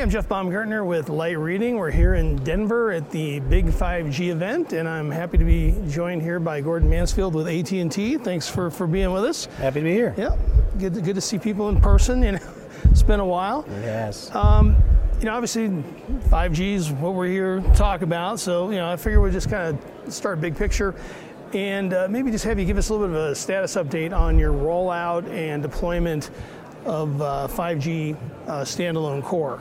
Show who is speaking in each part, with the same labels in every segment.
Speaker 1: I'm Jeff Baumgartner with Light Reading. We're here in Denver at the Big 5G event, and I'm happy to be joined here by Gordon Mansfield with AT&T. Thanks for, for being with us.
Speaker 2: Happy to be here.
Speaker 1: Yeah, good to, good to see people in person. You know, it's been a while.
Speaker 2: Yes.
Speaker 1: Um, you know, obviously, 5G is what we're here to talk about. So, you know, I figure we'll just kind of start big picture and uh, maybe just have you give us a little bit of a status update on your rollout and deployment of uh, 5G uh, standalone core.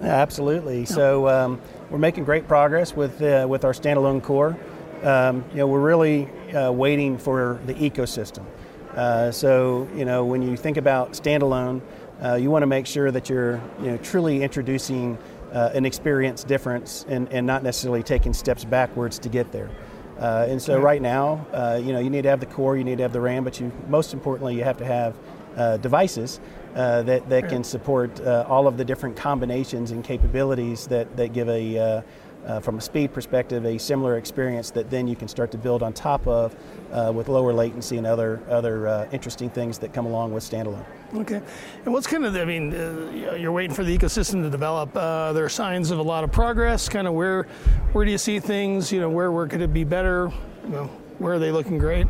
Speaker 2: Absolutely. So um, we're making great progress with uh, with our standalone core. Um, you know, we're really uh, waiting for the ecosystem. Uh, so you know, when you think about standalone, uh, you want to make sure that you're you know truly introducing an experience difference and, and not necessarily taking steps backwards to get there. Uh, and so right now, uh, you know, you need to have the core, you need to have the RAN, but you most importantly, you have to have uh, devices uh, that, that can support uh, all of the different combinations and capabilities that, that give a, uh, uh, from a speed perspective, a similar experience that then you can start to build on top of uh, with lower latency and other, other interesting things that come along with standalone.
Speaker 1: Okay. And what's kind of, I mean, you're waiting for the ecosystem to develop. there are signs of a lot of progress. Kind of where, where do you see things? You know, where, where could it be better? You know, where are they looking great?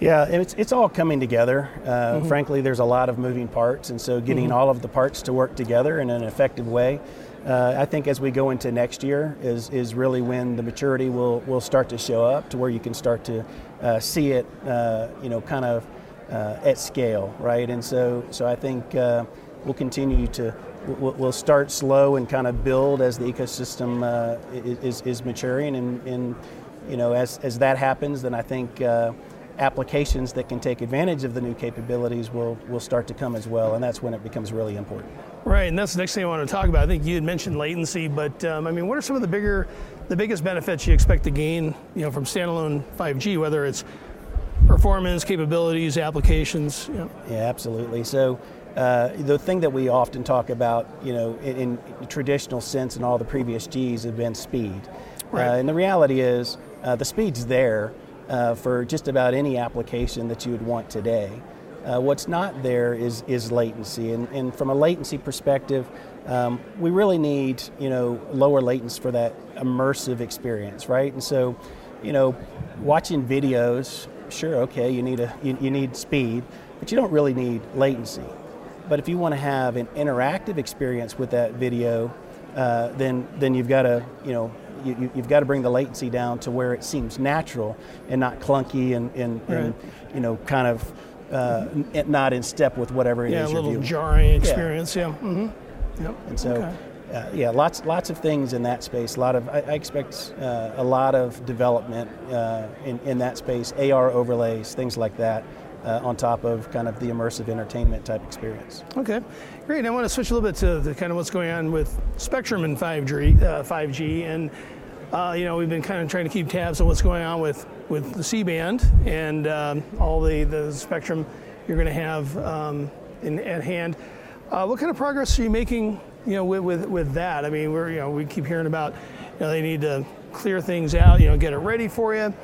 Speaker 2: Yeah, and it's, it's all coming together. Uh, mm-hmm. Frankly, there's a lot of moving parts, and so getting mm-hmm. all of the parts to work together in an effective way. Uh, I think as we go into next year is, is really when the maturity will, will start to show up to where you can start to uh, see it, uh, you know, kind of uh, at scale, right? And so, so I think uh, we'll continue to, we'll, we'll, start slow and kind of build as the ecosystem is, is maturing. And, and, you know, as, as that happens, then I think applications that can take advantage of the new capabilities will, will start to come as well, and that's when it becomes really important.
Speaker 1: Right, and that's the next thing I want to talk about. I think you had mentioned latency, but um, I mean, what are some of the bigger, the biggest benefits you expect to gain, you know, from standalone 5G, whether it's performance, capabilities, applications?
Speaker 2: You know? Yeah, absolutely. So. Uh, the thing that we often talk about, you know, in, in traditional sense and all the previous Gs have been speed. Right. Uh, and the reality is, uh, the speed's there, uh, for just about any application that you would want today. Uh, what's not there is, is latency, and, and from a latency perspective, um, we really need you know lower latency for that immersive experience, right? And so, you know, watching videos, sure, okay, you need a you, you need speed, but you don't really need latency. But if you want to have an interactive experience with that video, uh, then then you've got to you know you, have got to bring the latency down to where it seems natural and not clunky and, and, right. and you know kind of uh, not in step with whatever it
Speaker 1: yeah,
Speaker 2: is
Speaker 1: a little jarring experience. Yeah. yeah. Mm-hmm.
Speaker 2: Yep. And so. Okay. Uh, yeah, lots lots of things in that space. A lot of I, I expect uh, a lot of development uh, in in that space. AR overlays, things like that uh, on top of kind of the immersive entertainment type experience.
Speaker 1: Okay, great. I want to switch a little bit to the kind of what's going on with Spectrum and 5G, uh, 5G, and uh, you know we've been kind of trying to keep tabs on what's going on with with the C-band and um, all the the spectrum you're going to have um, in, at hand. Uh, what kind of progress are you making? You know, with, with, with that. I mean, we're you know we keep hearing about you know they need to clear things out. You know, get it ready for you.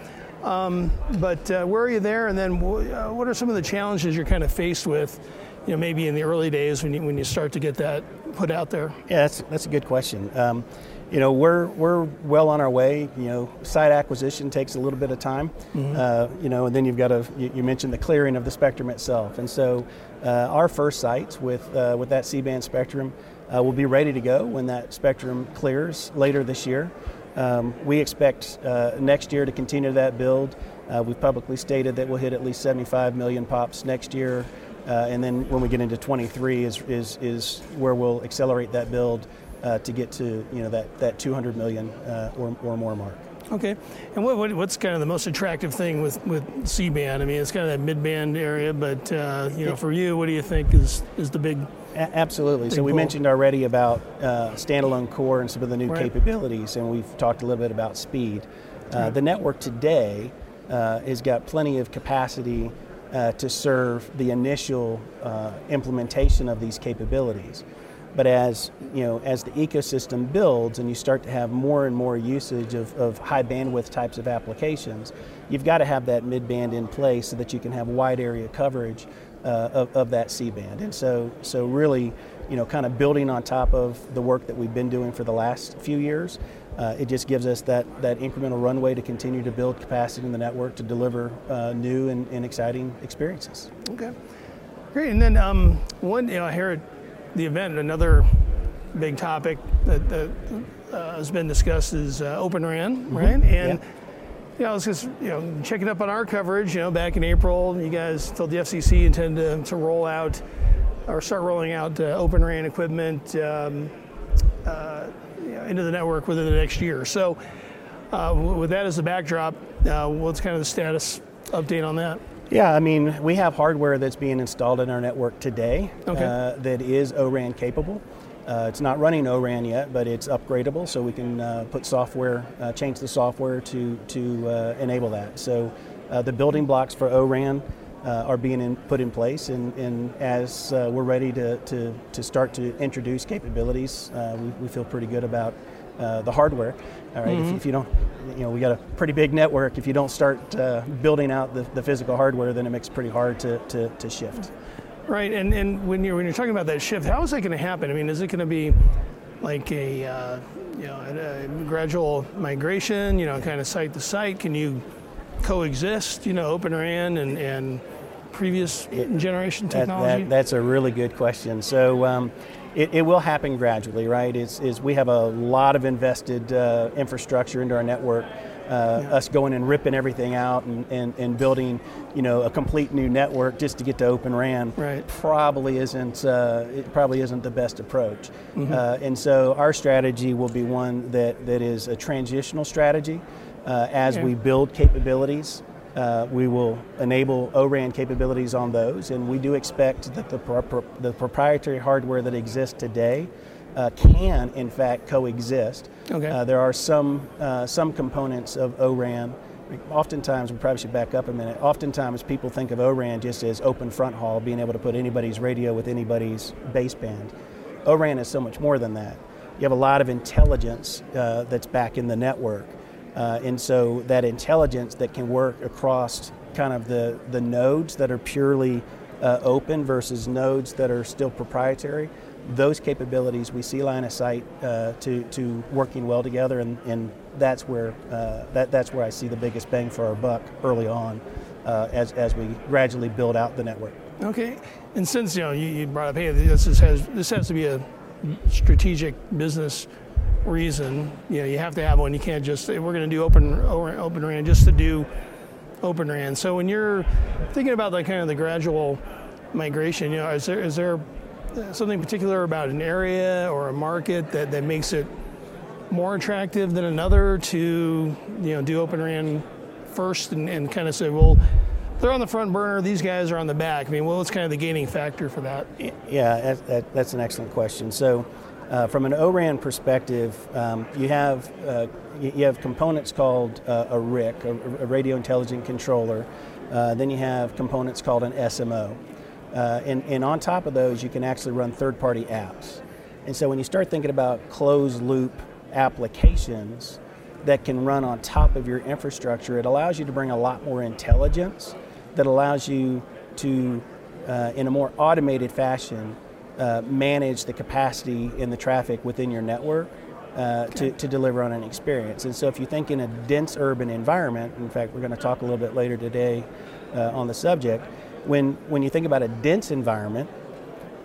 Speaker 1: Um, but uh, where are you there? And then uh, what are some of the challenges you're kind of faced with, you know, maybe in the early days when you, when you start to get that put out there?
Speaker 2: Yeah, that's, that's a good question. Um, you know, we're, we're well on our way. You know, site acquisition takes a little bit of time. Mm-hmm. Uh, you know, and then you've got to, you, you, mentioned the clearing of the spectrum itself. And so uh, our first sites with, uh, with that C-band spectrum uh, will be ready to go when that spectrum clears later this year. Um, we expect uh, next year to continue that build. Uh, we've publicly stated that we'll hit at least 75 million pops next year, uh, and then when we get into 23 is, is, is where we'll accelerate that build uh, to get to you know that, that 200 million uh, or, or more mark.
Speaker 1: Okay, and what, what, what's kind of the most attractive thing with, with C-band? I mean, it's kind of that mid-band area, but uh, you know, for you, what do you think is, is the big
Speaker 2: a- absolutely. So we mentioned already about uh, standalone core and some of the new right. capabilities, and we've talked a little bit about speed. Uh, right. The network today uh, has got plenty of capacity uh, to serve the initial uh, implementation of these capabilities. But as you know, as the ecosystem builds and you start to have more and more usage of, of high bandwidth types of applications, you've got to have that mid band in place so that you can have wide area coverage uh, of, of, that C band. And so, so really, you know, kind of building on top of the work that we've been doing for the last few years. Uh, it just gives us that, that incremental runway to continue to build capacity in the network to deliver uh, new and, and, exciting experiences.
Speaker 1: Okay, great. And then um, one, you know, here at the event, another big topic that, that uh, has been discussed is uh, Open RAN, mm-hmm. right? And yeah. You know, I was just you know checking up on our coverage. You know, back in April, you guys told the FCC intend to, to roll out or start rolling out uh, Open RAN equipment. Um, uh, into the network within the next year. So, uh, with that as the backdrop, uh, what's kind of the status update on that?
Speaker 2: Yeah, I mean, we have hardware that's being installed in our network today okay. uh, that is ORAN capable. Uh, it's not running ORAN yet, but it's upgradable, so we can uh, put software, uh, change the software to to enable that. So, the building blocks for ORAN uh, are being in, put in place, and, and as uh, we're ready to, to, to start to introduce capabilities, uh, we, we feel pretty good about uh, the hardware. All right? mm-hmm. if, if, you don't, you know, we got a pretty big network. If you don't start uh, building out the, the physical hardware, then it makes it pretty hard to, to, to shift.
Speaker 1: Right, and, and when you're when you're talking about that shift, how is that going to happen? I mean, is it going to be like a uh, you know a, a gradual migration? You know, kind of site to site? Can you coexist? You know, Open RAN and and previous generation technology?
Speaker 2: That, that, that's a really good question. So um, it, it, will happen gradually, right? It's, is we have a lot of invested uh, infrastructure into our network. Uh, yeah. Us going and ripping everything out and, and, and, building, you know, a complete new network just to get to Open RAN
Speaker 1: right.
Speaker 2: probably isn't uh, it probably isn't the best approach. Mm-hmm. Uh, and so our strategy will be one that, that is a transitional strategy uh, as we build capabilities. Uh, we will enable ORAN capabilities on those, and we do expect that the, pro- the proprietary hardware that exists today uh, can, in fact, coexist.
Speaker 1: Okay.
Speaker 2: Uh, there are some uh, some components of ORAN. Oftentimes, we probably should back up a minute. Oftentimes, people think of ORAN just as open fronthaul, being able to put anybody's radio with anybody's baseband. ORAN is so much more than that. You have a lot of intelligence uh, that's back in the network. Uh, and so that intelligence that can work across kind of the, the nodes that are purely uh, open versus nodes that are still proprietary, those capabilities we see line of sight uh, to, to working well together, and, and that's where uh, that, that's where I see the biggest bang for our buck early on uh, as, as we gradually build out the network.
Speaker 1: Okay, and since you know you, you brought up, hey, this has this has to be a strategic business reason, you know, you have to have one. You can't just we're going to do open open RAN just to do open RAN. So when you're thinking about like kind of the gradual migration, you know, is there is there something particular about an area or a market that, that makes it more attractive than another to you know do open RAN first and, and kind of say, well, they're on the front burner. These guys are on the back. I mean, well, what's kind of the gaining factor for that?
Speaker 2: Yeah, that, that, that's an excellent question. So, uh, from an ORAN perspective, um, you have uh, you have components called uh, a RIC, a, a, radio intelligent controller. Uh, then you have components called an SMO, uh, and, and on top of those, you can actually run third-party apps. And so when you start thinking about closed-loop applications that can run on top of your infrastructure, it allows you to bring a lot more intelligence. That allows you to, uh, in a more automated fashion, uh, manage the capacity in the traffic within your network uh, to, to deliver on an experience. And so, if you think in a dense urban environment, in fact, we're going to talk a little bit later today uh, on the subject. When when you think about a dense environment,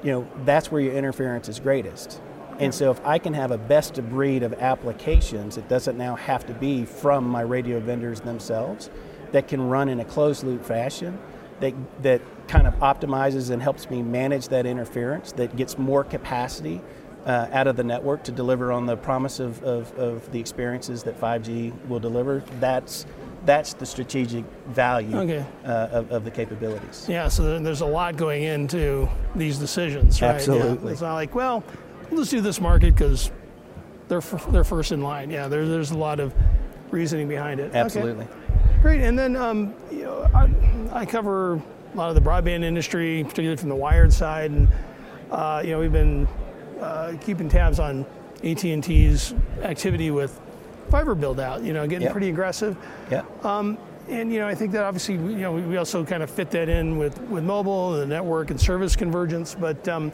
Speaker 2: you know that's where your interference is greatest. And so, if I can have a best of breed of applications, it doesn't now have to be from my radio vendors themselves that can run in a closed loop fashion that, that kind of optimizes and helps me manage that interference, that gets more capacity uh, out of the network to deliver on the promise of, of, of, the experiences that 5G will deliver. That's that's the strategic value
Speaker 1: okay.
Speaker 2: uh, of, of, the capabilities.
Speaker 1: Yeah, so there's a lot going into these decisions, right?
Speaker 2: Absolutely.
Speaker 1: Yeah. It's not like, well, we'll just do this market because they're, f- they're first in line. Yeah, there, there's a lot of reasoning behind it.
Speaker 2: Absolutely.
Speaker 1: Okay. Great, and then um, you know, I, I, cover a lot of the broadband industry, particularly from the wired side, and uh, you know we've been uh, keeping tabs on AT&T's activity with fiber build out. You know, getting
Speaker 2: yep.
Speaker 1: pretty aggressive.
Speaker 2: Yeah.
Speaker 1: Um, and you know, I think that obviously, you know, we also kind of fit that in with with mobile, and the network and service convergence. But um,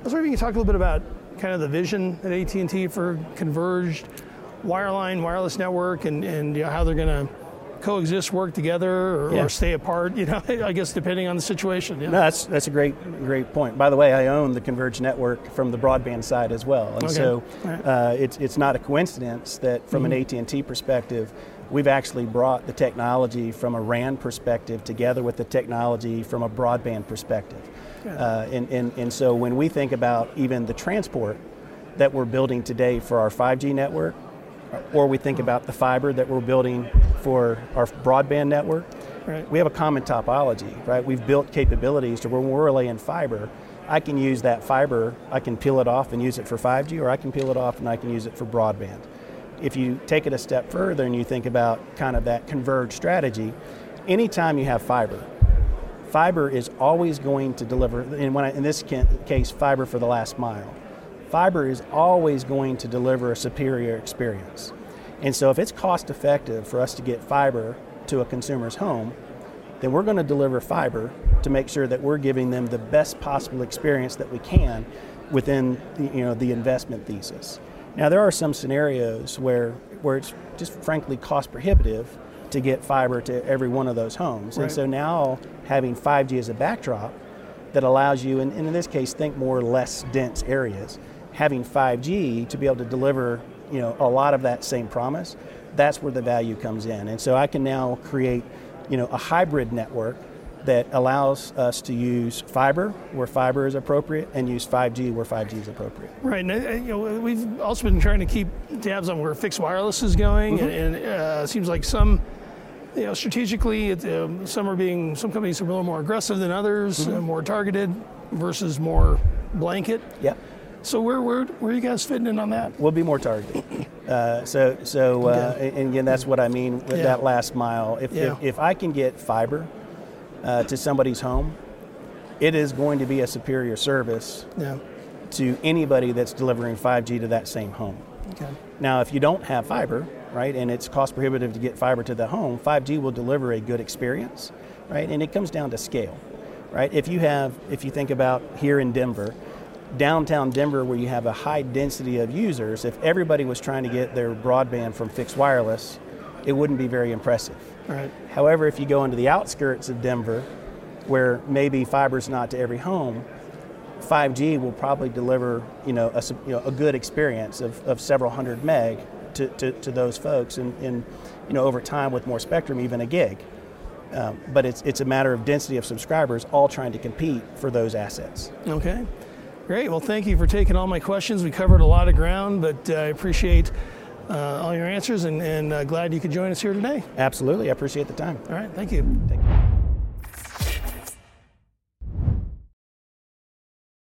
Speaker 1: I was wondering if you could talk a little bit about kind of the vision at AT&T for converged wireline wireless network and, and you know, how they're going to coexist, work together, or,
Speaker 2: Yeah.
Speaker 1: or stay apart. You know, I guess depending on the situation. Yeah.
Speaker 2: No, that's that's a great great point. By the way, I own the converged network from the broadband side as well, and
Speaker 1: Okay.
Speaker 2: so
Speaker 1: Alright.
Speaker 2: uh, it's it's not a coincidence that from an AT and T perspective, we've actually brought the technology from a RAN perspective together with the technology from a broadband perspective. Uh, and, and and so when we think about even the transport that we're building today for our 5G network, or we think about the fiber that we're building for our broadband network,
Speaker 1: Right.
Speaker 2: we have a common topology, right? We've built capabilities to where when we're laying fiber, I can use that fiber, I can peel it off and use it for 5G, or I can peel it off and I can use it for broadband. If you take it a step further and you think about kind of that converged strategy, anytime you have fiber, fiber is always going to deliver, and when I, in this case, fiber for the last mile. Fiber is always going to deliver a superior experience. And so, if it's cost effective for us to get fiber to a consumer's home, then we're going to deliver fiber to make sure that we're giving them the best possible experience that we can within the, you know, the investment thesis. Now, there are some scenarios where, where it's just frankly cost prohibitive to get fiber to every one of those homes.
Speaker 1: Right.
Speaker 2: And so now having 5G as a backdrop that allows you, and, and in this case, think more less dense areas, having 5G to be able to deliver you know, a lot of that same promise, that's where the value comes in. And so I can now create you know, a hybrid network that allows us to use fiber where fiber is appropriate and use 5G where 5G is appropriate.
Speaker 1: Right, and uh, you know, we've also been trying to keep tabs on where fixed wireless is going,
Speaker 2: Mm-hmm.
Speaker 1: and, and uh, it seems like some, you know, strategically, it, um, some are being, some companies are a little more aggressive than others,
Speaker 2: Mm-hmm.
Speaker 1: uh, more targeted versus more blanket.
Speaker 2: Yep.
Speaker 1: So where where where are you guys fitting in on that?
Speaker 2: We'll be more targeted. Uh, so, so, uh, and and again, that's what I mean with
Speaker 1: Yeah.
Speaker 2: that last mile. If,
Speaker 1: Yeah.
Speaker 2: if, if I can get fiber uh, to somebody's home, it is going to be a superior service to anybody that's delivering 5G to that same home.
Speaker 1: Okay.
Speaker 2: Now, if you don't have fiber, right, and it's cost prohibitive to get fiber to the home, 5G will deliver a good experience, right? And it comes down to scale, right? If you have, if you think about here in Denver, downtown Denver, where you have a high density of users, if everybody was trying to get their broadband from fixed wireless, it wouldn't be very impressive.
Speaker 1: Right.
Speaker 2: However, if you go into the outskirts of Denver, where maybe fiber's not to every home, 5G will probably deliver you know a, you know, a good experience of, of several hundred meg to, to, to those folks, and, and you know over time with more spectrum, even a gig. Um, but it's it's a matter of density of subscribers all trying to compete for those assets.
Speaker 1: Okay. Great. Well, thank you for taking all my questions. We covered a lot of ground, but uh, I appreciate uh, all your answers and, and uh, glad you could join us here today.
Speaker 2: Absolutely, I appreciate the time.
Speaker 1: All right. Thank you.
Speaker 2: Thank you.